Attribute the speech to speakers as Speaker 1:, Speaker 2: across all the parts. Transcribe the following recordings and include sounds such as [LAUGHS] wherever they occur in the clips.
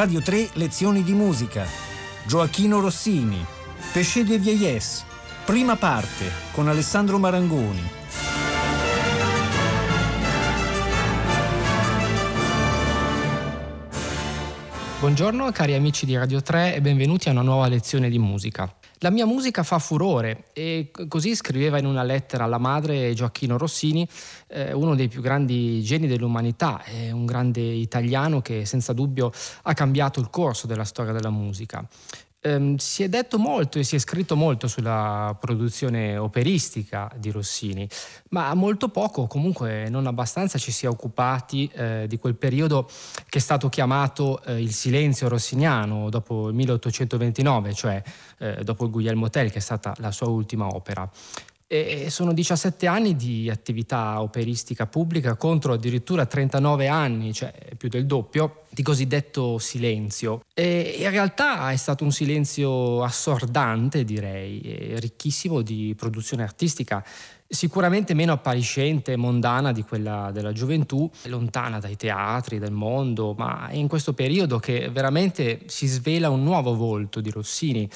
Speaker 1: Radio 3 Lezioni di musica. Gioacchino Rossini. Pesce de Vieillesse. Prima parte con Alessandro Marangoni.
Speaker 2: Buongiorno cari amici di Radio 3 e benvenuti a una nuova lezione di musica. La mia musica fa furore e così scriveva in una lettera alla madre Gioacchino Rossini, eh, uno dei più grandi geni dell'umanità, un grande italiano che senza dubbio ha cambiato il corso della storia della musica. Um, si è detto molto e si è scritto molto sulla produzione operistica di Rossini, ma molto poco, comunque non abbastanza ci si è occupati eh, di quel periodo che è stato chiamato eh, il silenzio rossiniano dopo il 1829, cioè eh, dopo il Guglielmo Tell, che è stata la sua ultima opera. E sono 17 anni di attività operistica pubblica contro addirittura 39 anni, cioè più del doppio, di cosiddetto silenzio. E in realtà è stato un silenzio assordante, direi, ricchissimo di produzione artistica sicuramente meno appariscente e mondana di quella della gioventù, lontana dai teatri del mondo, ma è in questo periodo che veramente si svela un nuovo volto di Rossini,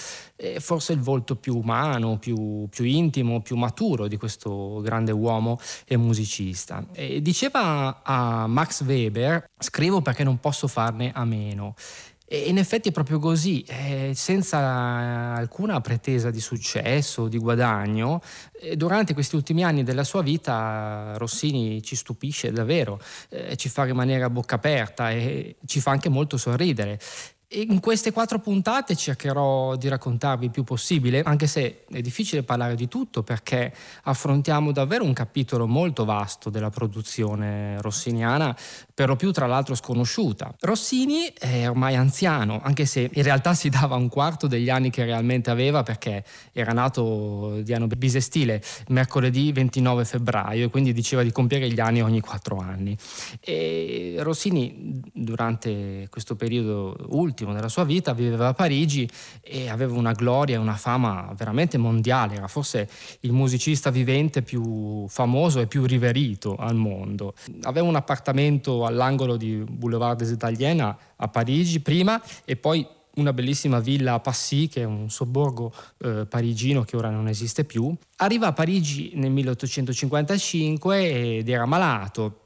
Speaker 2: forse il volto più umano, più, più, intimo, più maturo di questo grande uomo e musicista. E diceva a Max Weber, scrivo perché non posso farne a meno. E in effetti è proprio così, eh, senza alcuna pretesa di successo, di guadagno, eh, durante questi ultimi anni della sua vita Rossini ci stupisce davvero, eh, ci fa rimanere a bocca aperta e ci fa anche molto sorridere. In queste quattro puntate cercherò di raccontarvi il più possibile, anche se è difficile parlare di tutto perché affrontiamo davvero un capitolo molto vasto della produzione rossiniana, per lo più tra l'altro sconosciuta. Rossini è ormai anziano, anche se in realtà si dava un quarto degli anni che realmente aveva perché era nato di anno bisestile mercoledì 29 febbraio e quindi diceva di compiere gli anni ogni quattro anni. E Rossini durante questo periodo ultimo ultimo della sua vita, viveva a Parigi e aveva una gloria e una fama veramente mondiale, era forse il musicista vivente più famoso e più riverito al mondo. Aveva un appartamento all'angolo di Boulevard des Italiens a Parigi prima e poi una bellissima villa a Passy, che è un sobborgo eh, parigino che ora non esiste più. Arriva a Parigi nel 1855 ed era malato,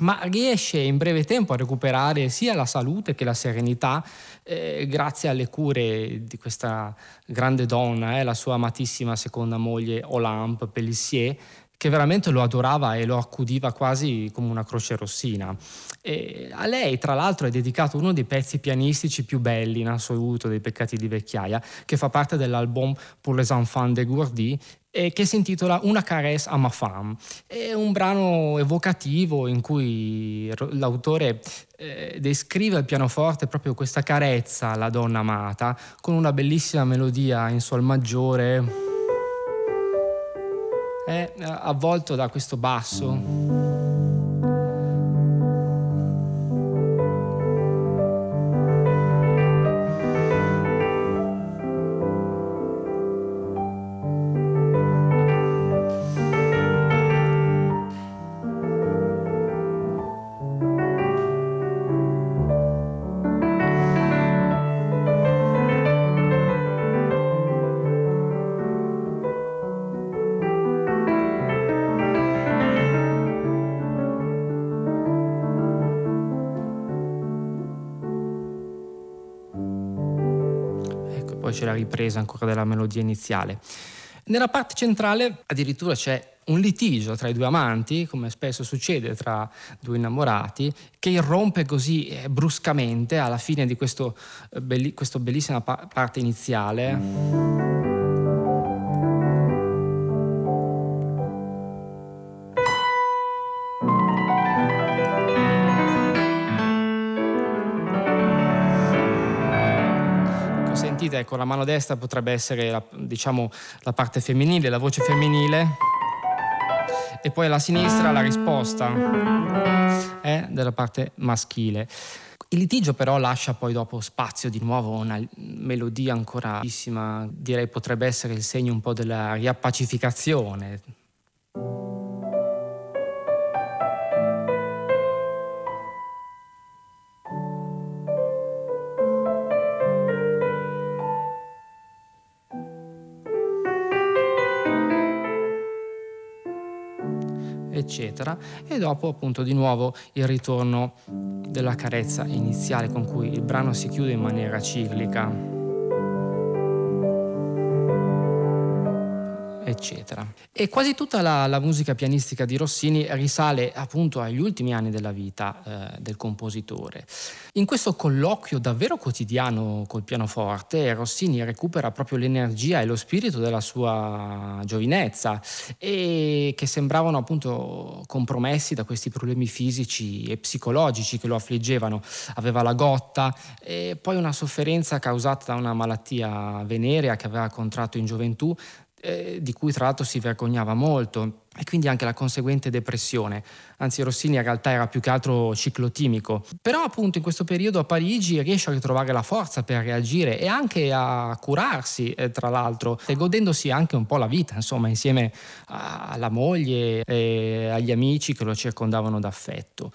Speaker 2: ma riesce in breve tempo a recuperare sia la salute che la serenità eh, grazie alle cure di questa grande donna, eh, la sua amatissima seconda moglie Olympe Pellissier, che veramente lo adorava e lo accudiva quasi come una croce rossina. E a lei, tra l'altro, è dedicato uno dei pezzi pianistici più belli in assoluto dei Peccati di Vecchiaia, che fa parte dell'album Pour les enfants de Gourdi e che si intitola Una caresse à ma femme. È un brano evocativo in cui l'autore eh, descrive al pianoforte proprio questa carezza alla donna amata con una bellissima melodia in sol maggiore è eh, avvolto da questo basso. C'è la ripresa ancora della melodia iniziale. Nella parte centrale addirittura c'è un litigio tra i due amanti, come spesso succede tra due innamorati, che irrompe così eh, bruscamente alla fine di questo, eh, questa bellissima pa- parte iniziale. Sentite, ecco, la mano destra potrebbe essere la, diciamo, la parte femminile, la voce femminile, e poi alla sinistra la risposta è della parte maschile. Il litigio però lascia poi dopo spazio di nuovo una melodia ancora bellissima, direi potrebbe essere il segno un po' della riappacificazione eccetera, e dopo appunto di nuovo il ritorno della carezza iniziale con cui il brano si chiude in maniera ciclica. Eccetera. E quasi tutta la, la, musica pianistica di Rossini risale appunto agli ultimi anni della vita eh, del compositore. In questo colloquio davvero quotidiano col pianoforte, Rossini recupera proprio l'energia e lo spirito della sua giovinezza e che sembravano appunto compromessi da questi problemi fisici e psicologici che lo affliggevano. Aveva la gotta e poi una sofferenza causata da una malattia venerea che aveva contratto in gioventù eh, di cui tra l'altro si vergognava molto e quindi anche la conseguente depressione. Anzi, Rossini in realtà era più che altro ciclotimico. Però appunto in questo periodo a Parigi riesce a ritrovare la forza per reagire e anche a curarsi, eh, tra l'altro, e godendosi anche un po' la vita, insomma, insieme alla moglie e agli amici che lo circondavano d'affetto.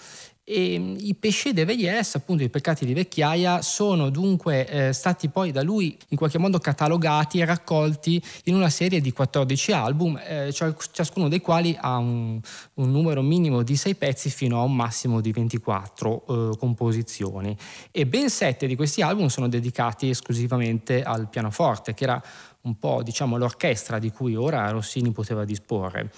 Speaker 2: E mm, i péchés de vieillesse, appunto i peccati di vecchiaia, sono dunque eh, stati poi da lui in qualche modo catalogati e raccolti in una serie di 14 album, eh, ciascuno dei quali ha un, un, numero minimo di 6 pezzi fino a un massimo di 24 eh, composizioni. E ben 7 di questi album sono dedicati esclusivamente al pianoforte, che era un po' diciamo l'orchestra di cui ora Rossini poteva disporre.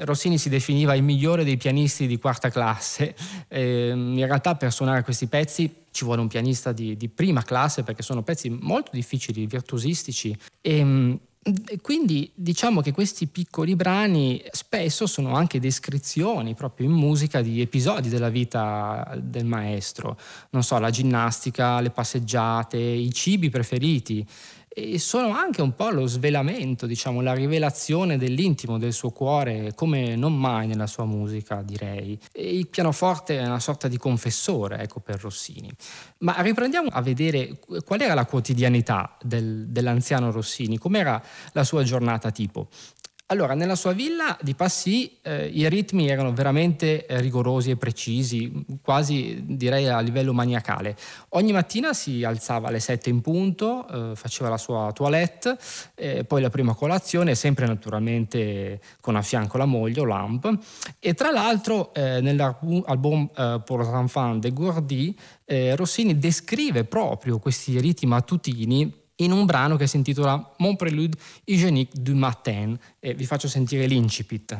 Speaker 2: Rossini si definiva il migliore dei pianisti di quarta classe, eh, in realtà per suonare questi pezzi ci vuole un pianista di, di prima classe perché sono pezzi molto difficili, virtuosistici. E, e quindi diciamo che questi piccoli brani spesso sono anche descrizioni proprio in musica di episodi della vita del maestro, non so, la ginnastica, le passeggiate, i cibi preferiti e sono anche un po' lo svelamento, diciamo, la rivelazione dell'intimo del suo cuore, come non mai nella sua musica, direi. E il pianoforte è una sorta di confessore, ecco, per Rossini. Ma riprendiamo a vedere qual era la quotidianità del, dell'anziano Rossini, com'era la sua giornata tipo. Allora, nella sua villa di Passy eh, i ritmi erano veramente eh, rigorosi e precisi, quasi direi a livello maniacale. Ogni mattina si alzava alle 7 in punto, eh, faceva la sua toilette, eh, poi la prima colazione, sempre naturalmente con a fianco la moglie o Lamp. E tra l'altro eh, nell'album eh, Pour l'enfant de Gourdi Rossini descrive proprio questi ritmi mattutini in un brano che si intitola Mon prélude hygiénique du matin e vi faccio sentire l'incipit.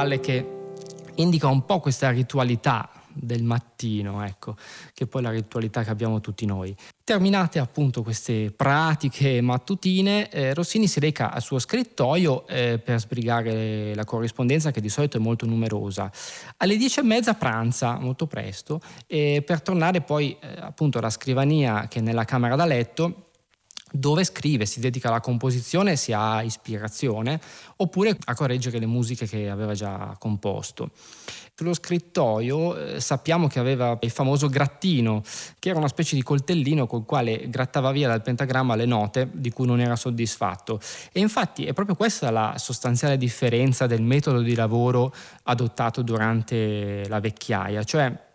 Speaker 2: Corale che indica un po' questa ritualità del mattino, ecco, che è poi la ritualità che abbiamo tutti noi. Terminate appunto queste pratiche mattutine, eh, Rossini si reca al suo scrittoio eh, per sbrigare la corrispondenza che di solito è molto numerosa. Alle dieci e mezza pranza, molto presto, eh, per tornare poi eh, appunto alla scrivania che è nella camera da letto dove scrive, si dedica alla composizione, si ha ispirazione, oppure a correggere le musiche che aveva già composto. Sullo scrittoio eh, sappiamo che aveva il famoso grattino, che era una specie di coltellino col quale grattava via dal pentagramma le note di cui non era soddisfatto. E infatti è proprio questa la sostanziale differenza del metodo di lavoro adottato durante la vecchiaia, cioè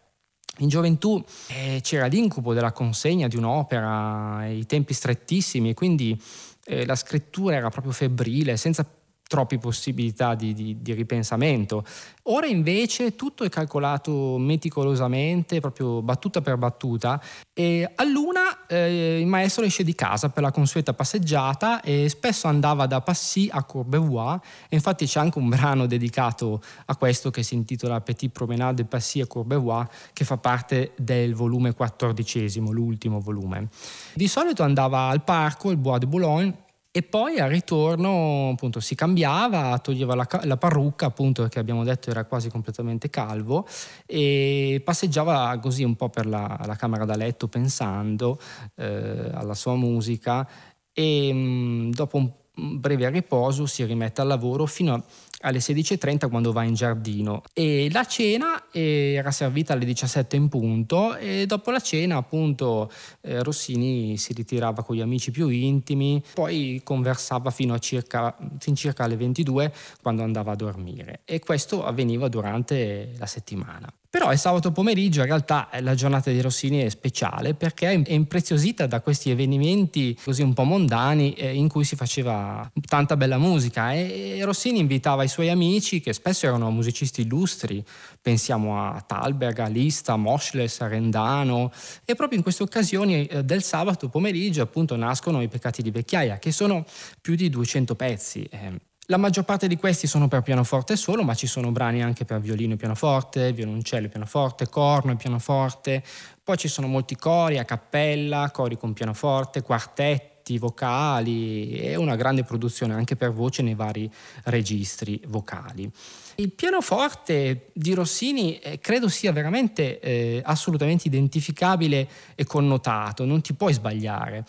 Speaker 2: in gioventù eh, c'era l'incubo della consegna di un'opera, i tempi strettissimi, quindi eh, la scrittura era proprio febbrile, senza troppe possibilità di, di, di, ripensamento. Ora invece tutto è calcolato meticolosamente, proprio battuta per battuta, e a luna eh, il maestro esce di casa per la consueta passeggiata e spesso andava da Passy a Courbevoie, e infatti c'è anche un brano dedicato a questo che si intitola Petit Promenade de Passy a Courbevoie, che fa parte del volume quattordicesimo, l'ultimo volume. Di solito andava al parco, il Bois de Boulogne, e poi al ritorno appunto si cambiava, toglieva la, la, parrucca appunto che abbiamo detto era quasi completamente calvo e passeggiava così un po' per la, la camera da letto pensando eh, alla sua musica. E mh, mm, dopo un breve riposo si rimette al lavoro fino a alle 16.30 quando va in giardino e la cena era servita alle 17 in punto e dopo la cena appunto eh, Rossini si ritirava con gli amici più intimi poi conversava fino a circa, fin circa alle 22 quando andava a dormire e questo avveniva durante la settimana. Però il sabato pomeriggio in realtà la giornata di Rossini è speciale perché è impreziosita da questi avvenimenti così un po' mondani eh, in cui si faceva tanta bella musica. E Rossini invitava i suoi amici che spesso erano musicisti illustri, pensiamo a Talberg, a Lista, Moschles, a Rendano. E proprio in queste occasioni eh, del sabato pomeriggio appunto nascono i peccati di vecchiaia che sono più di 200 pezzi. Eh, la maggior parte di questi sono per pianoforte solo, ma ci sono brani anche per violino e pianoforte, violoncello e pianoforte, corno e pianoforte. Poi ci sono molti cori a cappella, cori con pianoforte, quartetti vocali e una grande produzione anche per voce nei vari registri vocali. Il pianoforte di Rossini eh, credo sia veramente eh, assolutamente identificabile e connotato, non ti puoi sbagliare.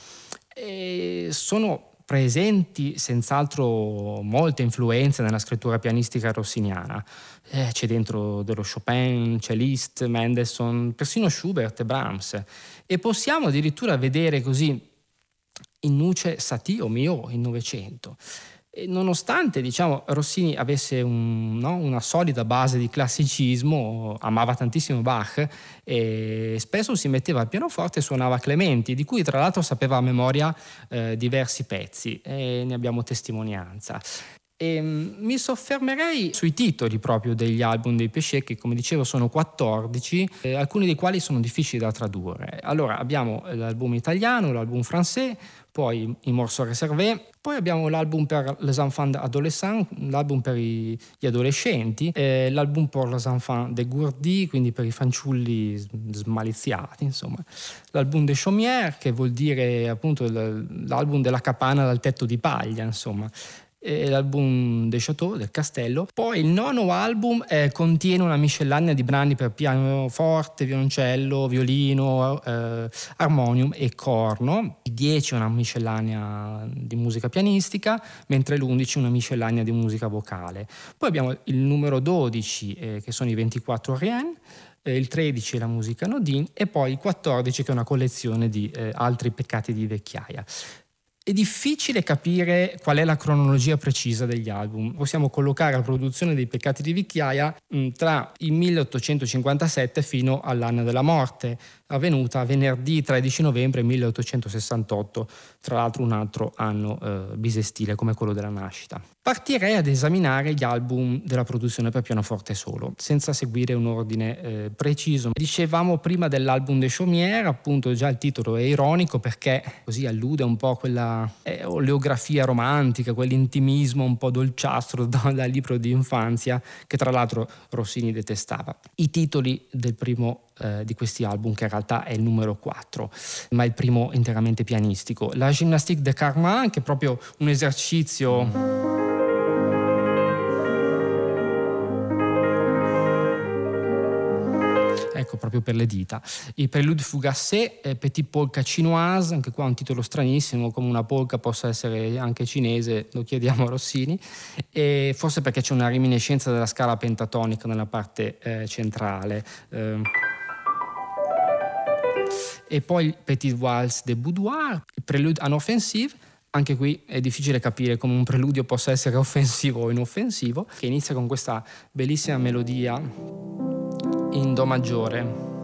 Speaker 2: E sono presenti senz'altro molte influenze nella scrittura pianistica rossiniana. Eh, c'è dentro dello Chopin, c'è Liszt, Mendelssohn, persino Schubert e Brahms. E possiamo addirittura vedere così in nuce Satie o Mio in Novecento. E nonostante diciamo, Rossini avesse un, no, una solida base di classicismo, amava tantissimo Bach e spesso si metteva al pianoforte e suonava Clementi, di cui tra l'altro sapeva a memoria eh, diversi pezzi e ne abbiamo testimonianza. E, um, mi soffermerei sui titoli proprio degli album dei Pesce, che come dicevo sono 14, eh, alcuni dei quali sono difficili da tradurre. Allora abbiamo l'album italiano, l'album francese, poi i morceaux réservés, poi abbiamo l'album per les enfants adolescents, l'album per gli adolescenti, eh, l'album per les enfants dégourdis, quindi per i fanciulli smaliziati, insomma, l'album de chaumière, che vuol dire appunto l'album della capanna dal tetto di paglia, insomma, l'album De Chateau, del castello. Poi il nono album eh, contiene una miscellanea di brani per pianoforte, violoncello, violino, eh, armonium e corno. Il 10 è una miscellanea di musica pianistica, mentre l'11 è una miscellanea di musica vocale. Poi abbiamo il numero 12 eh, che sono i 24 Rien, eh, il 13 è la musica Nodin e poi il 14 che è una collezione di eh, altri peccati di vecchiaia. È difficile capire qual è la cronologia precisa degli album. Possiamo collocare la produzione dei Peccati di Vecchiaia mm, tra il 1857 fino all'anno della morte, avvenuta venerdì 13 novembre 1868, tra l'altro un altro anno eh, bisestile come quello della nascita. Partirei ad esaminare gli album della produzione per pianoforte solo, senza seguire un ordine eh, preciso. Dicevamo prima dell'album de Chaumière, appunto già il titolo è ironico perché così allude un po' a quella eh, oleografia romantica, quell'intimismo un po' dolciastro [LAUGHS] da, dal libro di infanzia che tra l'altro Rossini detestava. I titoli del primo eh, di questi album, che in realtà è il numero 4, ma il primo interamente pianistico. La Gymnastique de Carmin, che è proprio un esercizio... ecco proprio per le dita. Il Prélude Fougassé, eh, Petit Polka Chinoise, anche qua un titolo stranissimo, come una polka possa essere anche cinese, lo chiediamo a Rossini, e forse perché c'è una reminiscenza della scala pentatonica nella parte eh, centrale. Eh, e poi il Petit Waltz de Boudoir, il Prelude en Offensive, anche qui è difficile capire come un preludio possa essere [LAUGHS] offensivo o inoffensivo, che inizia con questa bellissima melodia in Do maggiore.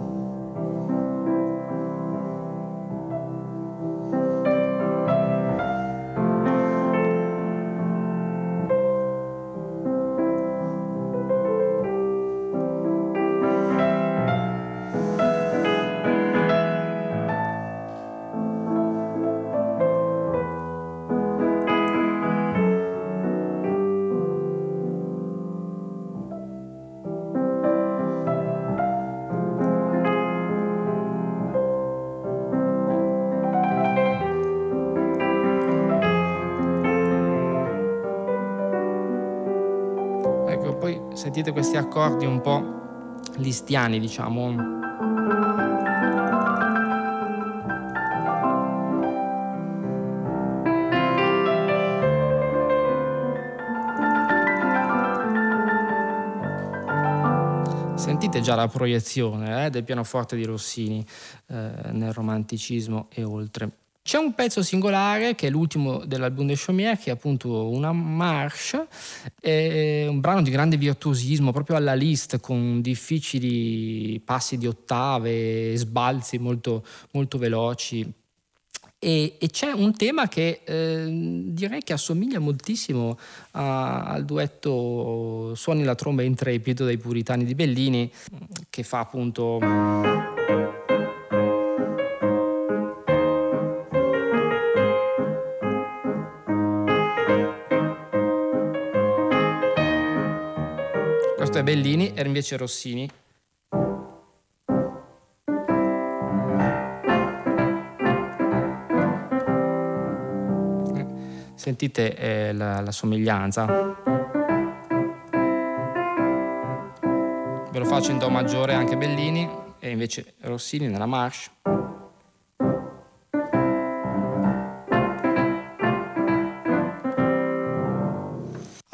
Speaker 2: Sentite questi accordi un po' listiani, diciamo. Sentite già la proiezione eh, del pianoforte di Rossini eh, nel romanticismo e oltre. C'è un pezzo singolare che è l'ultimo dell'album de Chaumier, che è appunto una marche, un brano di grande virtuosismo, proprio alla list, con difficili passi di ottave, sbalzi molto, molto veloci. E, e, c'è un tema che eh, direi che assomiglia moltissimo a, al duetto Suoni la tromba intrepido dei puritani di Bellini, che fa appunto... È Bellini e invece Rossini Sentite eh, la, la somiglianza. Ve lo faccio in Do maggiore anche Bellini e invece Rossini nella marche.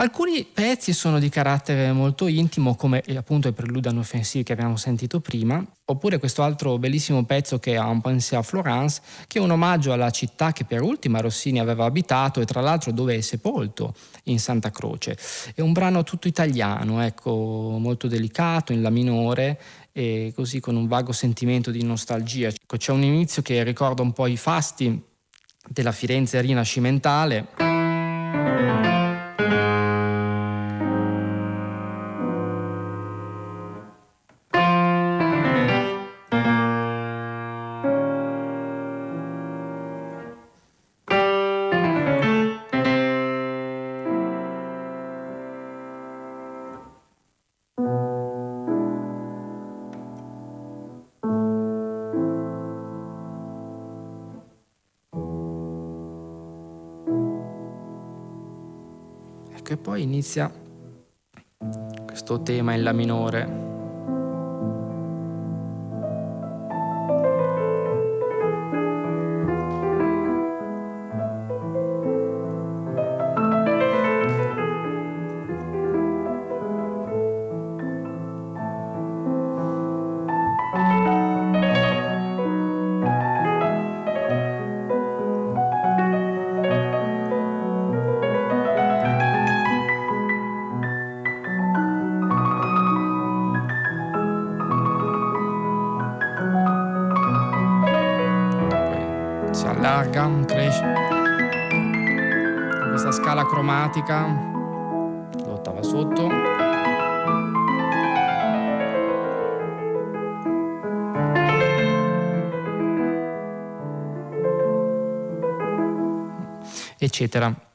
Speaker 2: Alcuni pezzi sono di carattere molto intimo, come eh, appunto il preludio Offensive che abbiamo sentito prima, oppure questo altro bellissimo pezzo che è Un pensier à Florence, che è un omaggio alla città che per ultima Rossini aveva abitato e tra l'altro dove è sepolto, in Santa Croce. È un brano tutto italiano, ecco, molto delicato, in La minore, e così con un vago sentimento di nostalgia. Ecco, c'è un inizio che ricorda un po' i fasti della Firenze rinascimentale. Ecco, e poi inizia questo tema in La minore. Cromatica, l'ottava sotto. eccetera.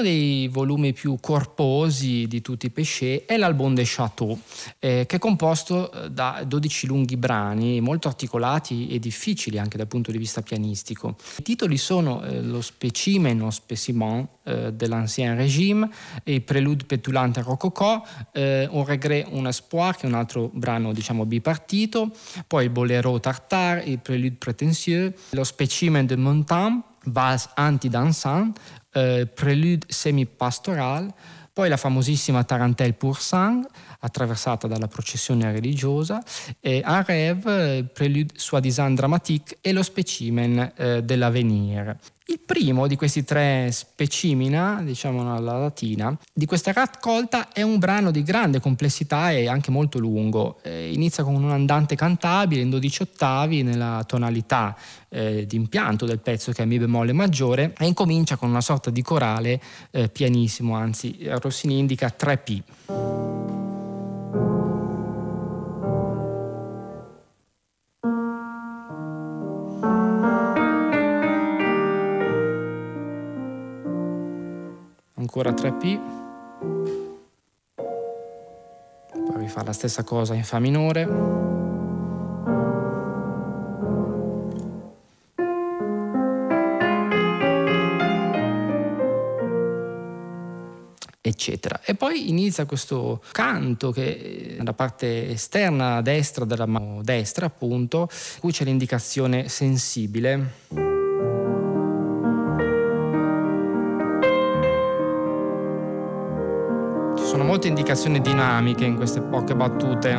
Speaker 2: Uno dei volumi più corposi di tutti i Péché è l'Album des Châteaux, eh, che è composto eh, da 12 lunghi brani molto articolati e difficili anche dal punto di vista pianistico. I titoli sono eh, lo Specimen o Specimen eh, dell'Ancien Régime, il Prélude pétulante rococò, eh, Un regret, un espoir, che è un altro brano diciamo bipartito, poi il Bolero tartare, il Prélude prétentieux, lo Specimen de Montagne, Vals anti-dansant, eh, Prelude semi-pastoral, poi la famosissima Tarantelle pour sang, attraversata dalla processione religiosa, e Un rêve, Prelude soi-disant dramatique e lo specimen eh, dell'Avenir. Il primo di questi tre specimina, diciamo alla latina, di questa raccolta è un brano di grande complessità e anche molto lungo. Eh, inizia con un andante cantabile in 12 ottavi nella tonalità eh, di impianto del pezzo che è Mi bemolle maggiore e incomincia con una sorta di corale eh, pianissimo, anzi Rossini indica 3P. Ancora 3P, poi fa la stessa cosa in Fa minore. eccetera. E poi inizia questo canto che nella parte esterna a destra della mano destra, appunto, qui c'è l'indicazione sensibile. Molte indicazioni dinamiche in queste poche battute.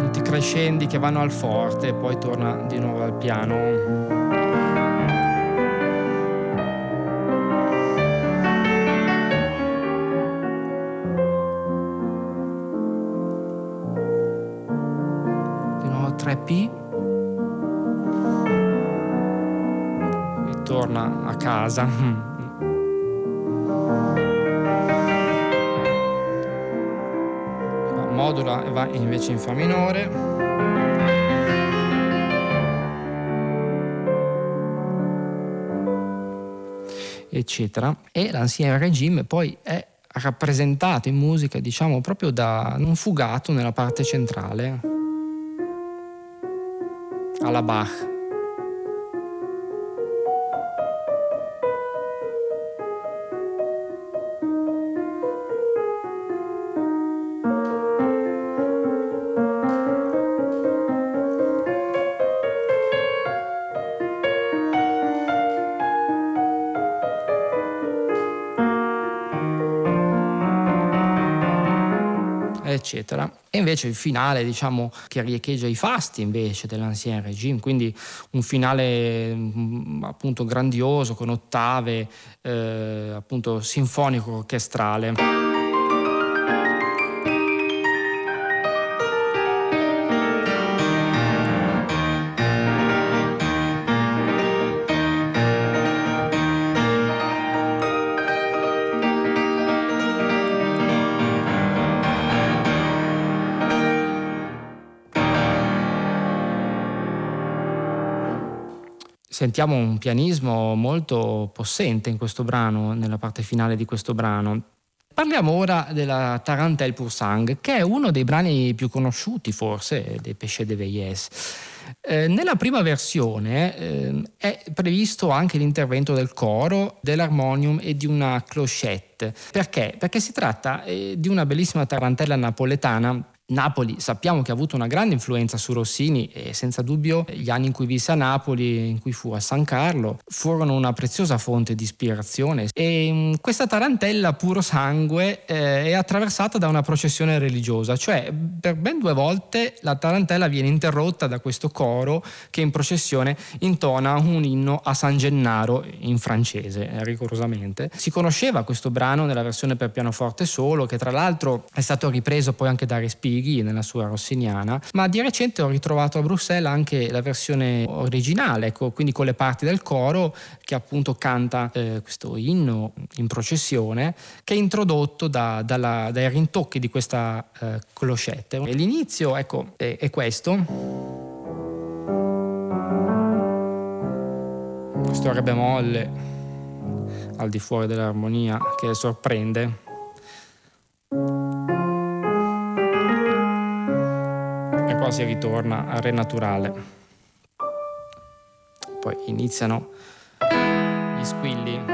Speaker 2: Molti crescendi che vanno al forte e poi torna di nuovo al piano. P e torna a casa. Modula e va invece in Fa minore. eccetera e l'ancien regime poi è rappresentato in musica diciamo proprio da un fugato nella parte centrale alla Bach. Invece il finale, diciamo, che riecheggia i fasti invece dell'Ancien Regime, quindi un finale mm, appunto grandioso con ottave, eh, appunto sinfonico orchestrale. Sentiamo un pianismo molto possente in questo brano, nella parte finale di questo brano. Parliamo ora della Tarantelle pour Sang, che è uno dei brani più conosciuti forse dei Péché de Veillès. Eh, nella prima versione eh, è previsto anche l'intervento del coro, dell'armonium e di una clochette. Perché? Perché si tratta eh, di una bellissima tarantella napoletana Napoli sappiamo che ha avuto una grande influenza su Rossini e senza dubbio gli anni in cui visse a Napoli, in cui fu a San Carlo, furono una preziosa fonte di ispirazione e mm, questa tarantella puro sangue eh, è attraversata da una processione religiosa, cioè per ben due volte la tarantella viene interrotta da questo coro che in processione intona un inno a San Gennaro in francese, eh, rigorosamente. Si conosceva questo brano nella versione per pianoforte solo, che tra l'altro è stato ripreso poi anche da Respighi Righi nella sua rossiniana, ma di recente ho ritrovato a Bruxelles anche la versione originale, ecco, quindi con le parti del coro che appunto canta eh, questo inno in processione che è introdotto da, dalla, dai rintocchi di questa eh, clochette. E l'inizio ecco, è, è questo. questo re bemolle al di fuori dell'armonia che sorprende. Si ritorna al re naturale. Poi iniziano gli squilli.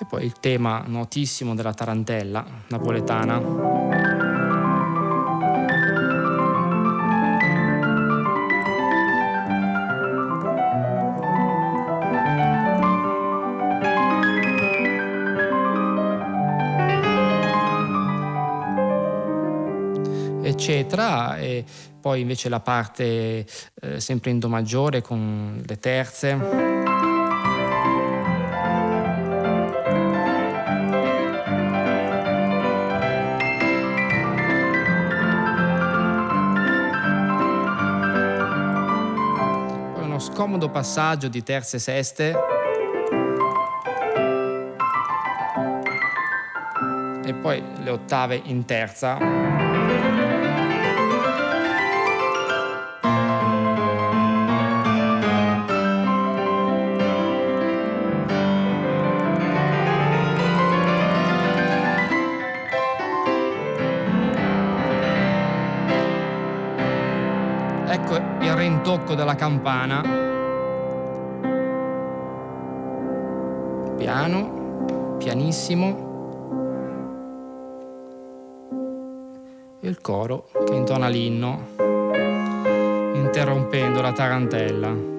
Speaker 2: E poi il tema notissimo della tarantella napoletana. Eccetera, e poi invece la parte eh, sempre in Do maggiore con le terze. Scomodo passaggio di terze e seste. E poi le ottave in terza. Campana. Piano, pianissimo. E il coro che intona l'inno, interrompendo la tarantella.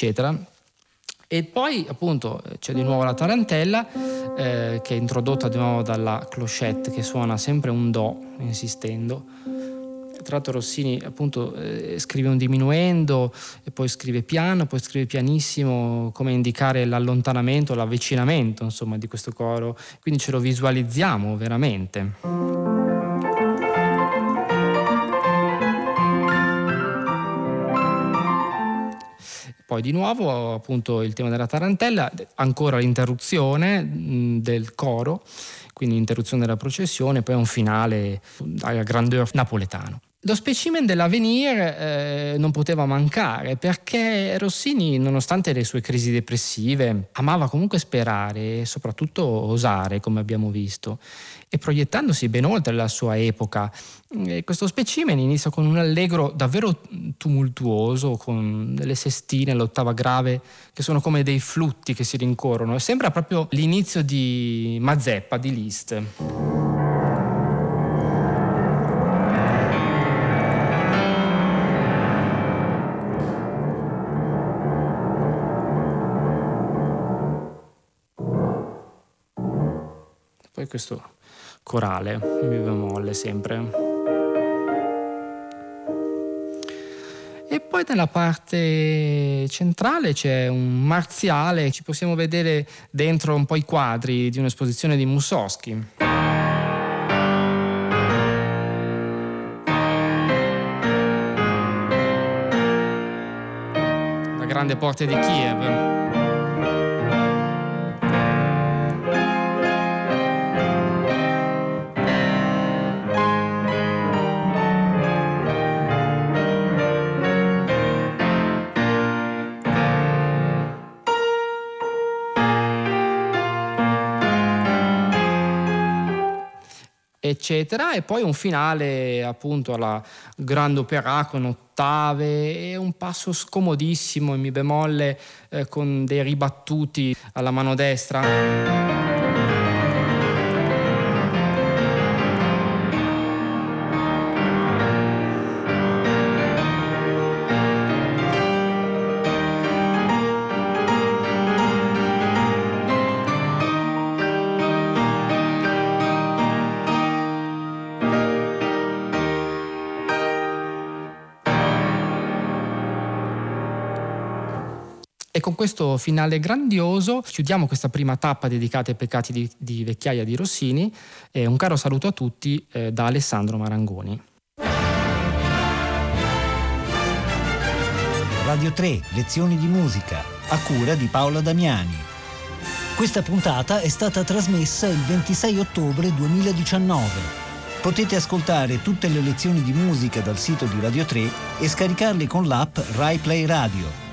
Speaker 2: Eccetera. E poi appunto c'è di nuovo la tarantella eh, che è introdotta di nuovo dalla clochette che suona sempre un Do insistendo. Tra l'altro Rossini appunto eh, scrive un diminuendo e poi scrive piano, poi scrive pianissimo come indicare l'allontanamento, l'avvicinamento insomma di questo coro, quindi ce lo visualizziamo veramente. Poi di nuovo appunto il tema della tarantella, ancora l'interruzione del coro, quindi interruzione della processione, poi un finale a grandeur napoletano. Lo specimen dell'Avenir eh, non poteva mancare perché Rossini, nonostante le sue crisi depressive, amava comunque sperare e soprattutto osare, come abbiamo visto, e proiettandosi ben oltre la sua epoca. E questo specimen inizia con un allegro davvero tumultuoso, con delle sestine all'ottava grave che sono come dei flutti che si rincorrono sembra proprio l'inizio di Mazeppa, di Liszt. Questo corale, mi bemolle sempre. E poi nella parte centrale c'è un marziale, ci possiamo vedere dentro un po' i quadri di un'esposizione di Mussorgsky. La grande porta di Kiev. Eccetera, e poi un finale appunto alla grande opera con ottave e un passo scomodissimo in mi bemolle eh, con dei ribattuti alla mano destra. Questo finale grandioso chiudiamo questa prima tappa dedicata ai peccati di, di vecchiaia di Rossini. E un caro saluto a tutti eh, da Alessandro Marangoni.
Speaker 1: Radio 3, lezioni di musica, a cura di Paola Damiani. Questa puntata è stata trasmessa il 26 ottobre 2019. Potete ascoltare tutte le lezioni di musica dal sito di Radio 3 e scaricarle con l'app RaiPlay Radio.